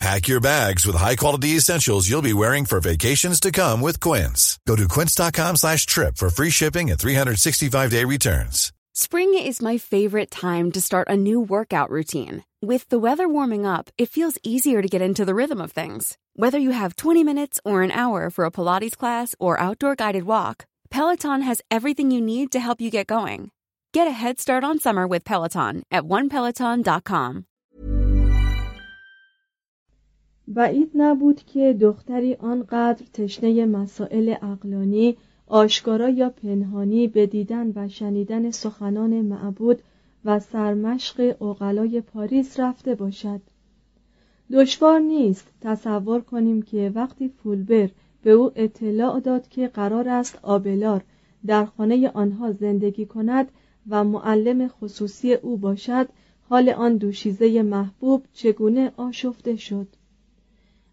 Pack your bags with high-quality essentials you'll be wearing for vacations to come with Quince. Go to quince.com slash trip for free shipping and 365-day returns. Spring is my favorite time to start a new workout routine. With the weather warming up, it feels easier to get into the rhythm of things. Whether you have 20 minutes or an hour for a Pilates class or outdoor guided walk, Peloton has everything you need to help you get going. Get a head start on summer with Peloton at onepeloton.com. بعید نبود که دختری آنقدر تشنه مسائل اقلانی آشکارا یا پنهانی به دیدن و شنیدن سخنان معبود و سرمشق اوقلای پاریس رفته باشد. دشوار نیست تصور کنیم که وقتی فولبر به او اطلاع داد که قرار است آبلار در خانه آنها زندگی کند و معلم خصوصی او باشد حال آن دوشیزه محبوب چگونه آشفته شد؟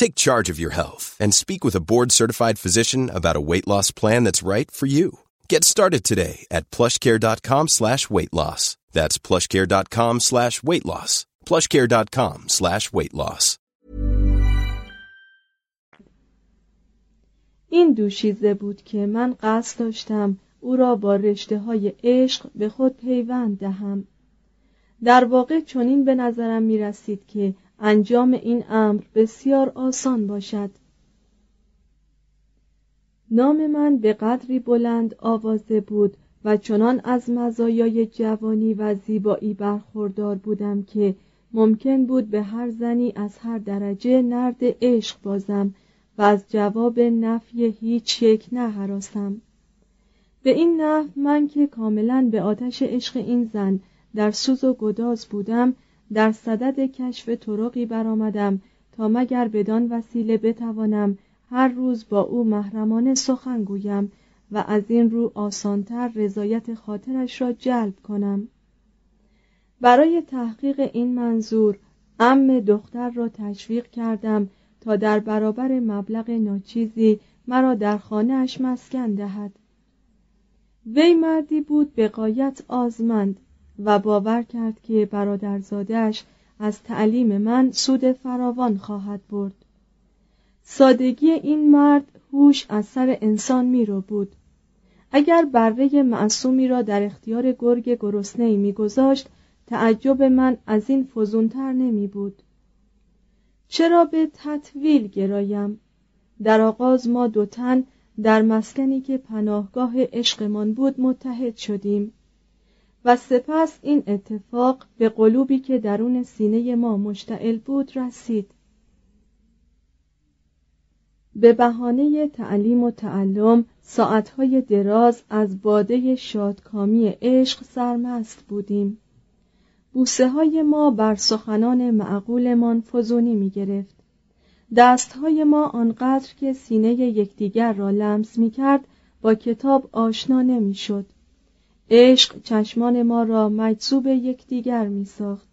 Take charge of your health and speak with a board-certified physician about a weight loss plan that's right for you. Get started today at plushcare.com slash weight loss. That's plushcare.com slash weight loss. plushcare.com slash weight loss. این دوشیزه بود که من قصد داشتم او را با رشته های عشق به خود پیوند دهم در واقع چنین به نظرم می رسید که انجام این امر بسیار آسان باشد. نام من به قدری بلند آوازه بود و چنان از مزایای جوانی و زیبایی برخوردار بودم که ممکن بود به هر زنی از هر درجه نرد عشق بازم و از جواب نفی هیچ یک نهراسم. به این نحو من که کاملا به آتش عشق این زن در سوز و گداز بودم در صدد کشف طرقی برآمدم تا مگر بدان وسیله بتوانم هر روز با او محرمانه سخن گویم و از این رو آسانتر رضایت خاطرش را جلب کنم. برای تحقیق این منظور ام دختر را تشویق کردم تا در برابر مبلغ ناچیزی مرا در خانهاش مسکن دهد. وی مردی بود به قایت آزمند. و باور کرد که برادرزادهش از تعلیم من سود فراوان خواهد برد. سادگی این مرد هوش از سر انسان می رو بود. اگر بره معصومی را در اختیار گرگ گرسنه میگذاشت تعجب من از این فزونتر نمی بود. چرا به تطویل گرایم؟ در آغاز ما دو تن در مسکنی که پناهگاه عشقمان بود متحد شدیم. و سپس این اتفاق به قلوبی که درون سینه ما مشتعل بود رسید. به بهانه تعلیم و تعلم ساعتهای دراز از باده شادکامی عشق سرمست بودیم. بوسه های ما بر سخنان معقولمان فزونی می گرفت دست های ما آنقدر که سینه یکدیگر را لمس می کرد با کتاب آشنا نمی شد عشق چشمان ما را مجذوب یکدیگر می ساخت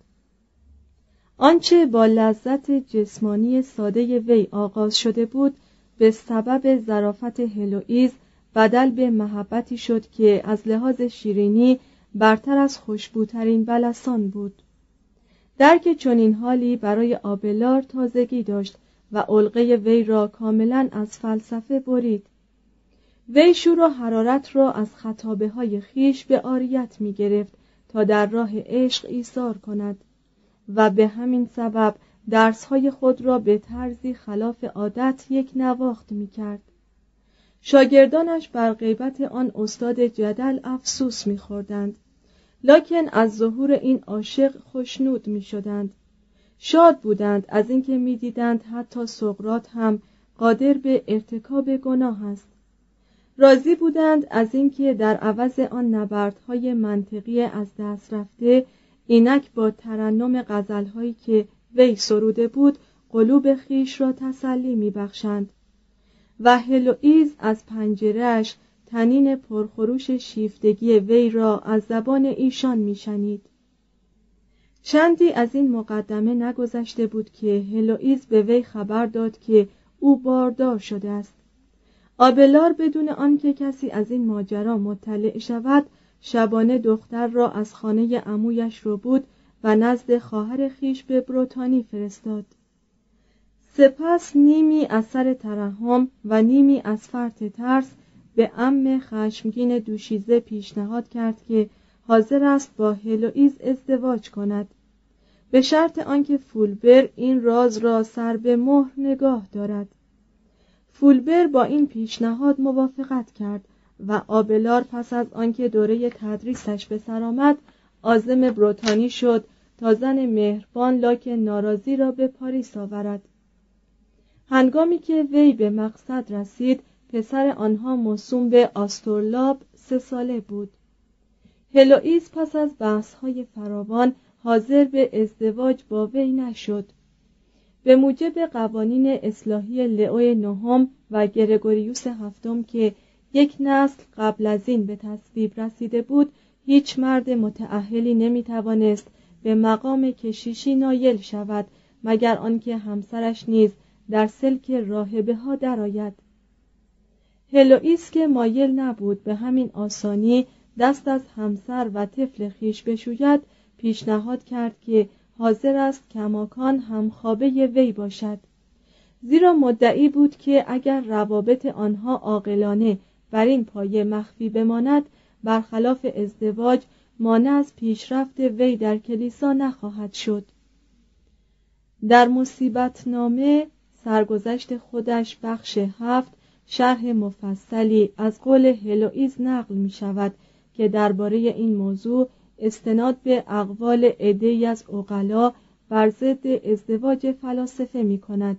آنچه با لذت جسمانی ساده وی آغاز شده بود به سبب ظرافت هلوئیز بدل به محبتی شد که از لحاظ شیرینی برتر از خوشبوترین بلسان بود. درک چنین حالی برای آبلار تازگی داشت و علقه وی را کاملا از فلسفه برید. وی شور و حرارت را از خطابه های خیش به آریت می گرفت تا در راه عشق ایثار کند و به همین سبب درسهای خود را به طرزی خلاف عادت یک نواخت می کرد. شاگردانش بر غیبت آن استاد جدل افسوس می خوردند. لکن از ظهور این عاشق خوشنود می شدند. شاد بودند از اینکه می‌دیدند حتی سقرات هم قادر به ارتکاب گناه است راضی بودند از اینکه در عوض آن نبردهای منطقی از دست رفته اینک با ترنم غزلهایی که وی سروده بود قلوب خیش را تسلی میبخشند. و هلوئیز از پنجرهش تنین پرخروش شیفتگی وی را از زبان ایشان میشنید. چندی از این مقدمه نگذشته بود که هلوئیز به وی خبر داد که او باردار شده است. آبلار بدون آنکه کسی از این ماجرا مطلع شود شبانه دختر را از خانه عمویش رو بود و نزد خواهر خیش به بروتانی فرستاد. سپس نیمی از سر ترحم و نیمی از فرط ترس به ام خشمگین دوشیزه پیشنهاد کرد که حاضر است با هلوئیز ازدواج کند. به شرط آنکه فولبر این راز را سر به مهر نگاه دارد. فولبر با این پیشنهاد موافقت کرد و آبلار پس از آنکه دوره تدریسش به سر آمد آزم بروتانی شد تا زن مهربان لاک ناراضی را به پاریس آورد. هنگامی که وی به مقصد رسید پسر آنها موسوم به آستورلاب سه ساله بود. هلوئیس پس از بحثهای فراوان حاضر به ازدواج با وی نشد. به موجب قوانین اصلاحی لئو نهم و گرگوریوس هفتم که یک نسل قبل از این به تصویب رسیده بود هیچ مرد متعهلی نمی‌توانست به مقام کشیشی نایل شود مگر آنکه همسرش نیز در سلک راهبه ها درآید. هلوئیس که مایل نبود به همین آسانی دست از همسر و طفل خیش بشوید پیشنهاد کرد که حاضر است کماکان همخوابه وی باشد. زیرا مدعی بود که اگر روابط آنها عاقلانه بر این پایه مخفی بماند برخلاف ازدواج مانع از پیشرفت وی در کلیسا نخواهد شد. در مصیبت نامه سرگذشت خودش بخش هفت شرح مفصلی از قول هلوئیز نقل می شود که درباره این موضوع استناد به اقوال عدهای از اقلا بر ضد ازدواج فلاسفه می کند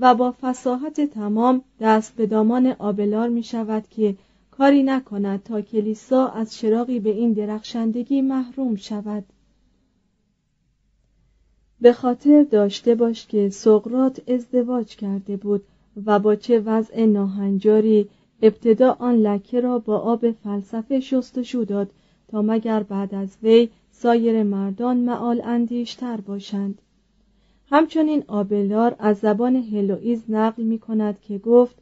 و با فساحت تمام دست به دامان آبلار می شود که کاری نکند تا کلیسا از چراغی به این درخشندگی محروم شود. به خاطر داشته باش که سقرات ازدواج کرده بود و با چه وضع ناهنجاری ابتدا آن لکه را با آب فلسفه شستشو داد تا مگر بعد از وی سایر مردان معال اندیشتر باشند. همچنین آبلار از زبان هلوئیز نقل می کند که گفت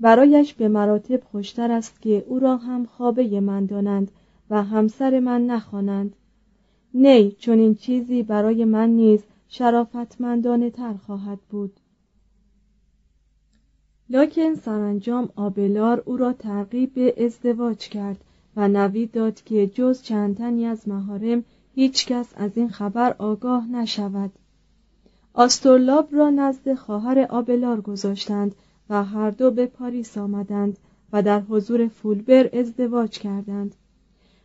برایش به مراتب خوشتر است که او را هم خوابه من دانند و همسر من نخوانند. نی چون این چیزی برای من نیز شرافتمندانه تر خواهد بود. لکن سرانجام آبلار او را ترغیب به ازدواج کرد و نوید داد که جز چند تنی از مهارم هیچ کس از این خبر آگاه نشود. آستورلاب را نزد خواهر آبلار گذاشتند و هر دو به پاریس آمدند و در حضور فولبر ازدواج کردند.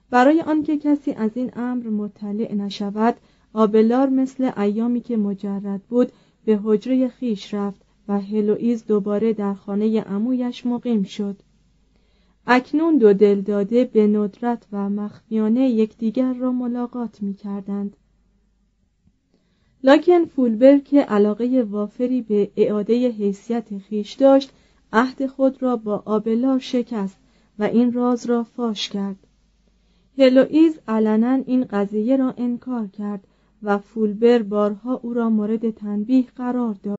برای آنکه کسی از این امر مطلع نشود آبلار مثل ایامی که مجرد بود به حجره خیش رفت و هلوئیز دوباره در خانه عمویش مقیم شد. اکنون دو دلداده به ندرت و مخفیانه یکدیگر را ملاقات می کردند. لاکن فولبر که علاقه وافری به اعاده حیثیت خیش داشت عهد خود را با آبلار شکست و این راز را فاش کرد هلوئیز علنا این قضیه را انکار کرد و فولبر بارها او را مورد تنبیه قرار داد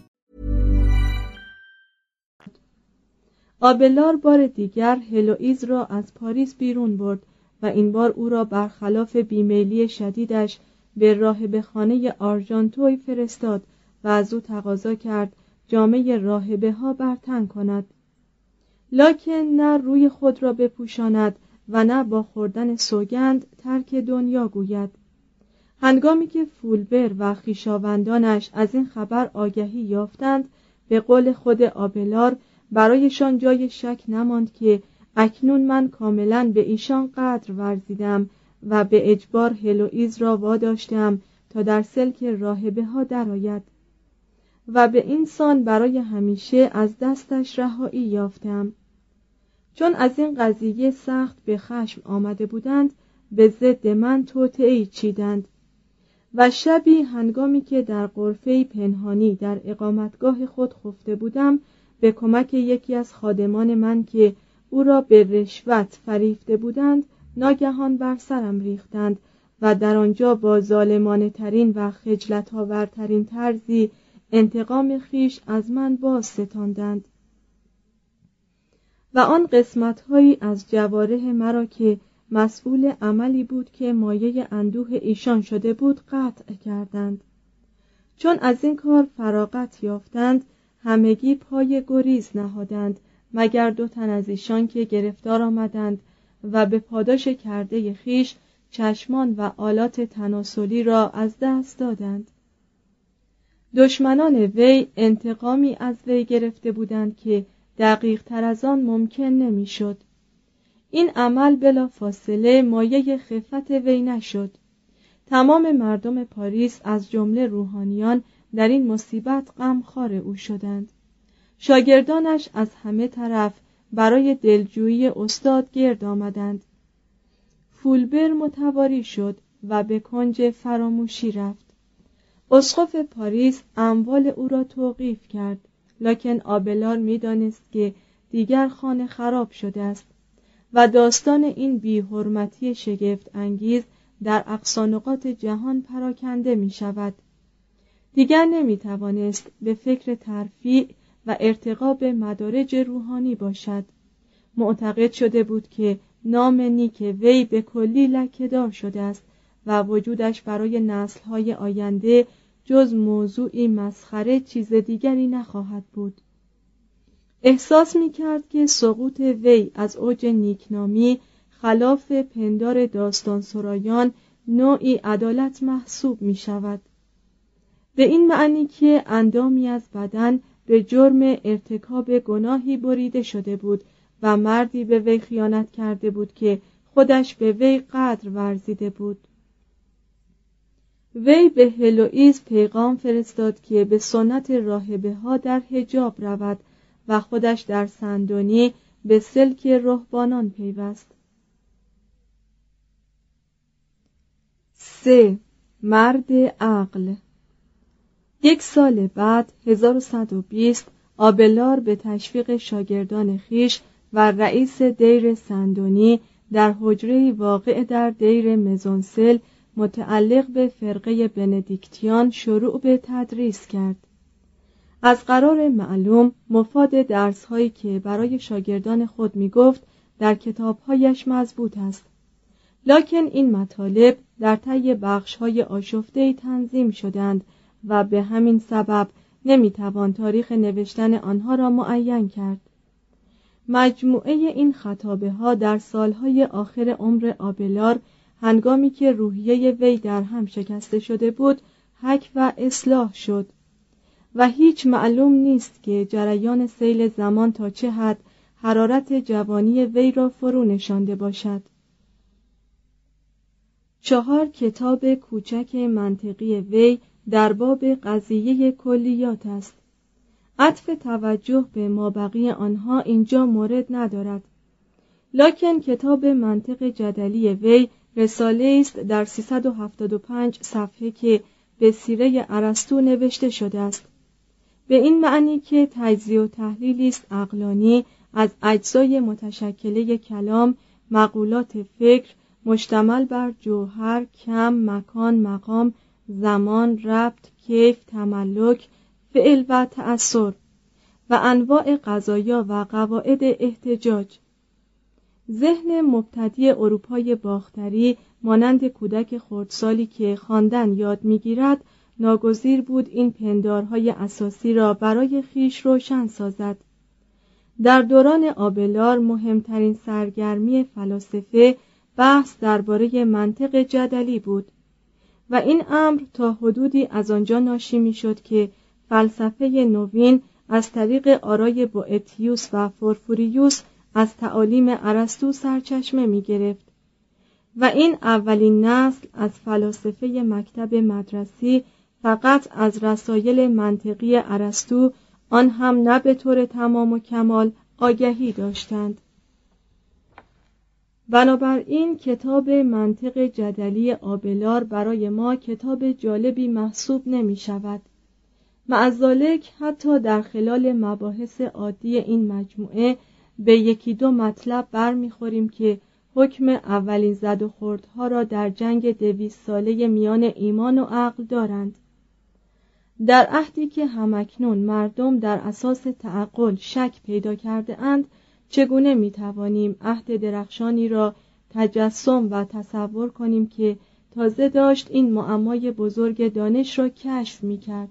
آبلار بار دیگر هلوئیز را از پاریس بیرون برد و این بار او را برخلاف بیمیلی شدیدش به راهب خانه آرژانتوی فرستاد و از او تقاضا کرد جامعه راهبه ها برتن کند. لاکن نه روی خود را بپوشاند و نه با خوردن سوگند ترک دنیا گوید. هنگامی که فولبر و خیشاوندانش از این خبر آگهی یافتند به قول خود آبلار برایشان جای شک نماند که اکنون من کاملا به ایشان قدر ورزیدم و به اجبار هلوئیز را واداشتم تا در سلک راهبه ها درآید و به این سان برای همیشه از دستش رهایی یافتم. چون از این قضیه سخت به خشم آمده بودند به ضد من توطعهای چیدند و شبی هنگامی که در قرفه پنهانی در اقامتگاه خود خفته بودم به کمک یکی از خادمان من که او را به رشوت فریفته بودند ناگهان بر سرم ریختند و در آنجا با ظالمانه ترین و خجلت آورترین طرزی انتقام خیش از من باز ستاندند و آن قسمت هایی از جواره مرا که مسئول عملی بود که مایه اندوه ایشان شده بود قطع کردند. چون از این کار فراغت یافتند همگی پای گریز نهادند مگر دو تن از ایشان که گرفتار آمدند و به پاداش کرده خیش چشمان و آلات تناسلی را از دست دادند دشمنان وی انتقامی از وی گرفته بودند که دقیق تر از آن ممکن نمی‌شد. این عمل بلا فاصله مایه خفت وی نشد تمام مردم پاریس از جمله روحانیان در این مصیبت غمخوار او شدند. شاگردانش از همه طرف برای دلجویی استاد گرد آمدند. فولبر متواری شد و به کنج فراموشی رفت. اسقف پاریس اموال او را توقیف کرد لکن آبلار می‌دانست که دیگر خانه خراب شده است و داستان این بیحرمتی شگفت انگیز در اقصانقات جهان پراکنده می شود دیگر نمی توانست به فکر ترفیع و ارتقا به مدارج روحانی باشد. معتقد شده بود که نام نیک وی به کلی لکهدار شده است و وجودش برای نسلهای آینده جز موضوعی مسخره چیز دیگری نخواهد بود. احساس می کرد که سقوط وی از اوج نیکنامی خلاف پندار داستان سرایان نوعی عدالت محسوب می شود به این معنی که اندامی از بدن به جرم ارتکاب گناهی بریده شده بود و مردی به وی خیانت کرده بود که خودش به وی قدر ورزیده بود. وی به هلوئیز پیغام فرستاد که به سنت راهبه ها در حجاب رود و خودش در سندونی به سلک رهبانان پیوست. سه. مرد عقل یک سال بعد 1120 آبلار به تشویق شاگردان خیش و رئیس دیر سندونی در حجره واقع در دیر مزونسل متعلق به فرقه بندیکتیان شروع به تدریس کرد. از قرار معلوم مفاد درس هایی که برای شاگردان خود می گفت در کتابهایش مضبوط است. لکن این مطالب در طی بخش های آشفته تنظیم شدند و به همین سبب نمی‌توان تاریخ نوشتن آنها را معین کرد. مجموعه این خطابه ها در سالهای آخر عمر آبلار هنگامی که روحیه وی در هم شکسته شده بود حک و اصلاح شد. و هیچ معلوم نیست که جریان سیل زمان تا چه حد حرارت جوانی وی را فرو نشانده باشد. چهار کتاب کوچک منطقی وی در باب قضیه کلیات است. عطف توجه به مابقی آنها اینجا مورد ندارد. لکن کتاب منطق جدلی وی رساله است در 375 صفحه که به سیره ارسطو نوشته شده است. به این معنی که تجزیه و تحلیلی است عقلانی از اجزای متشکله کلام مقولات فکر مشتمل بر جوهر کم مکان مقام زمان ربط کیف تملک فعل و تأثر و انواع قضایا و قواعد احتجاج. ذهن مبتدی اروپای باختری مانند کودک خردسالی که خواندن یاد می‌گیرد ناگزیر بود این پندارهای اساسی را برای خیش روشن سازد. در دوران آبلار مهمترین سرگرمی فلاسفه بحث درباره منطق جدلی بود. و این امر تا حدودی از آنجا ناشی می‌شد که فلسفه نوین از طریق آرای بوئتیوس و فورفوریوس از تعالیم ارسطو سرچشمه می گرفت و این اولین نسل از فلاسفه مکتب مدرسی فقط از رسایل منطقی ارسطو آن هم نه به طور تمام و کمال آگهی داشتند. بنابراین کتاب منطق جدلی آبلار برای ما کتاب جالبی محسوب نمی شود. معذالک حتی در خلال مباحث عادی این مجموعه به یکی دو مطلب برمیخوریم که حکم اولین زد و خوردها را در جنگ دویست ساله میان ایمان و عقل دارند. در عهدی که همکنون مردم در اساس تعقل شک پیدا کرده اند چگونه می توانیم عهد درخشانی را تجسم و تصور کنیم که تازه داشت این معمای بزرگ دانش را کشف می کرد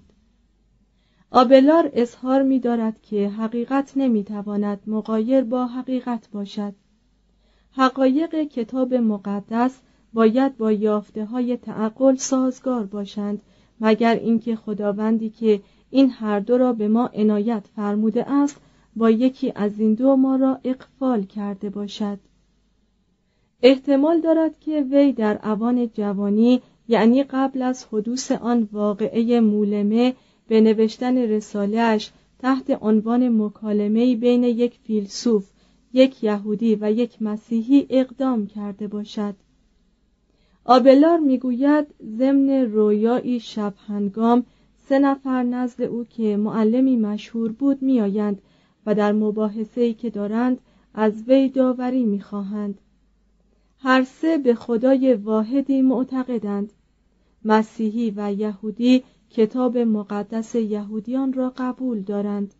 آبلار اظهار می دارد که حقیقت نمی تواند مقایر با حقیقت باشد. حقایق کتاب مقدس باید با یافته های تعقل سازگار باشند مگر اینکه خداوندی که این هر دو را به ما عنایت فرموده است با یکی از این دو ما را اقفال کرده باشد. احتمال دارد که وی در اوان جوانی یعنی قبل از حدوث آن واقعه مولمه به نوشتن رسالهش تحت عنوان مکالمه بین یک فیلسوف یک یهودی و یک مسیحی اقدام کرده باشد. آبلار می‌گوید ضمن رویایی شب هنگام سه نفر نزد او که معلمی مشهور بود میآیند و در مباحثه‌ای که دارند از وی داوری می‌خواهند. هر سه به خدای واحدی معتقدند. مسیحی و یهودی کتاب مقدس یهودیان را قبول دارند.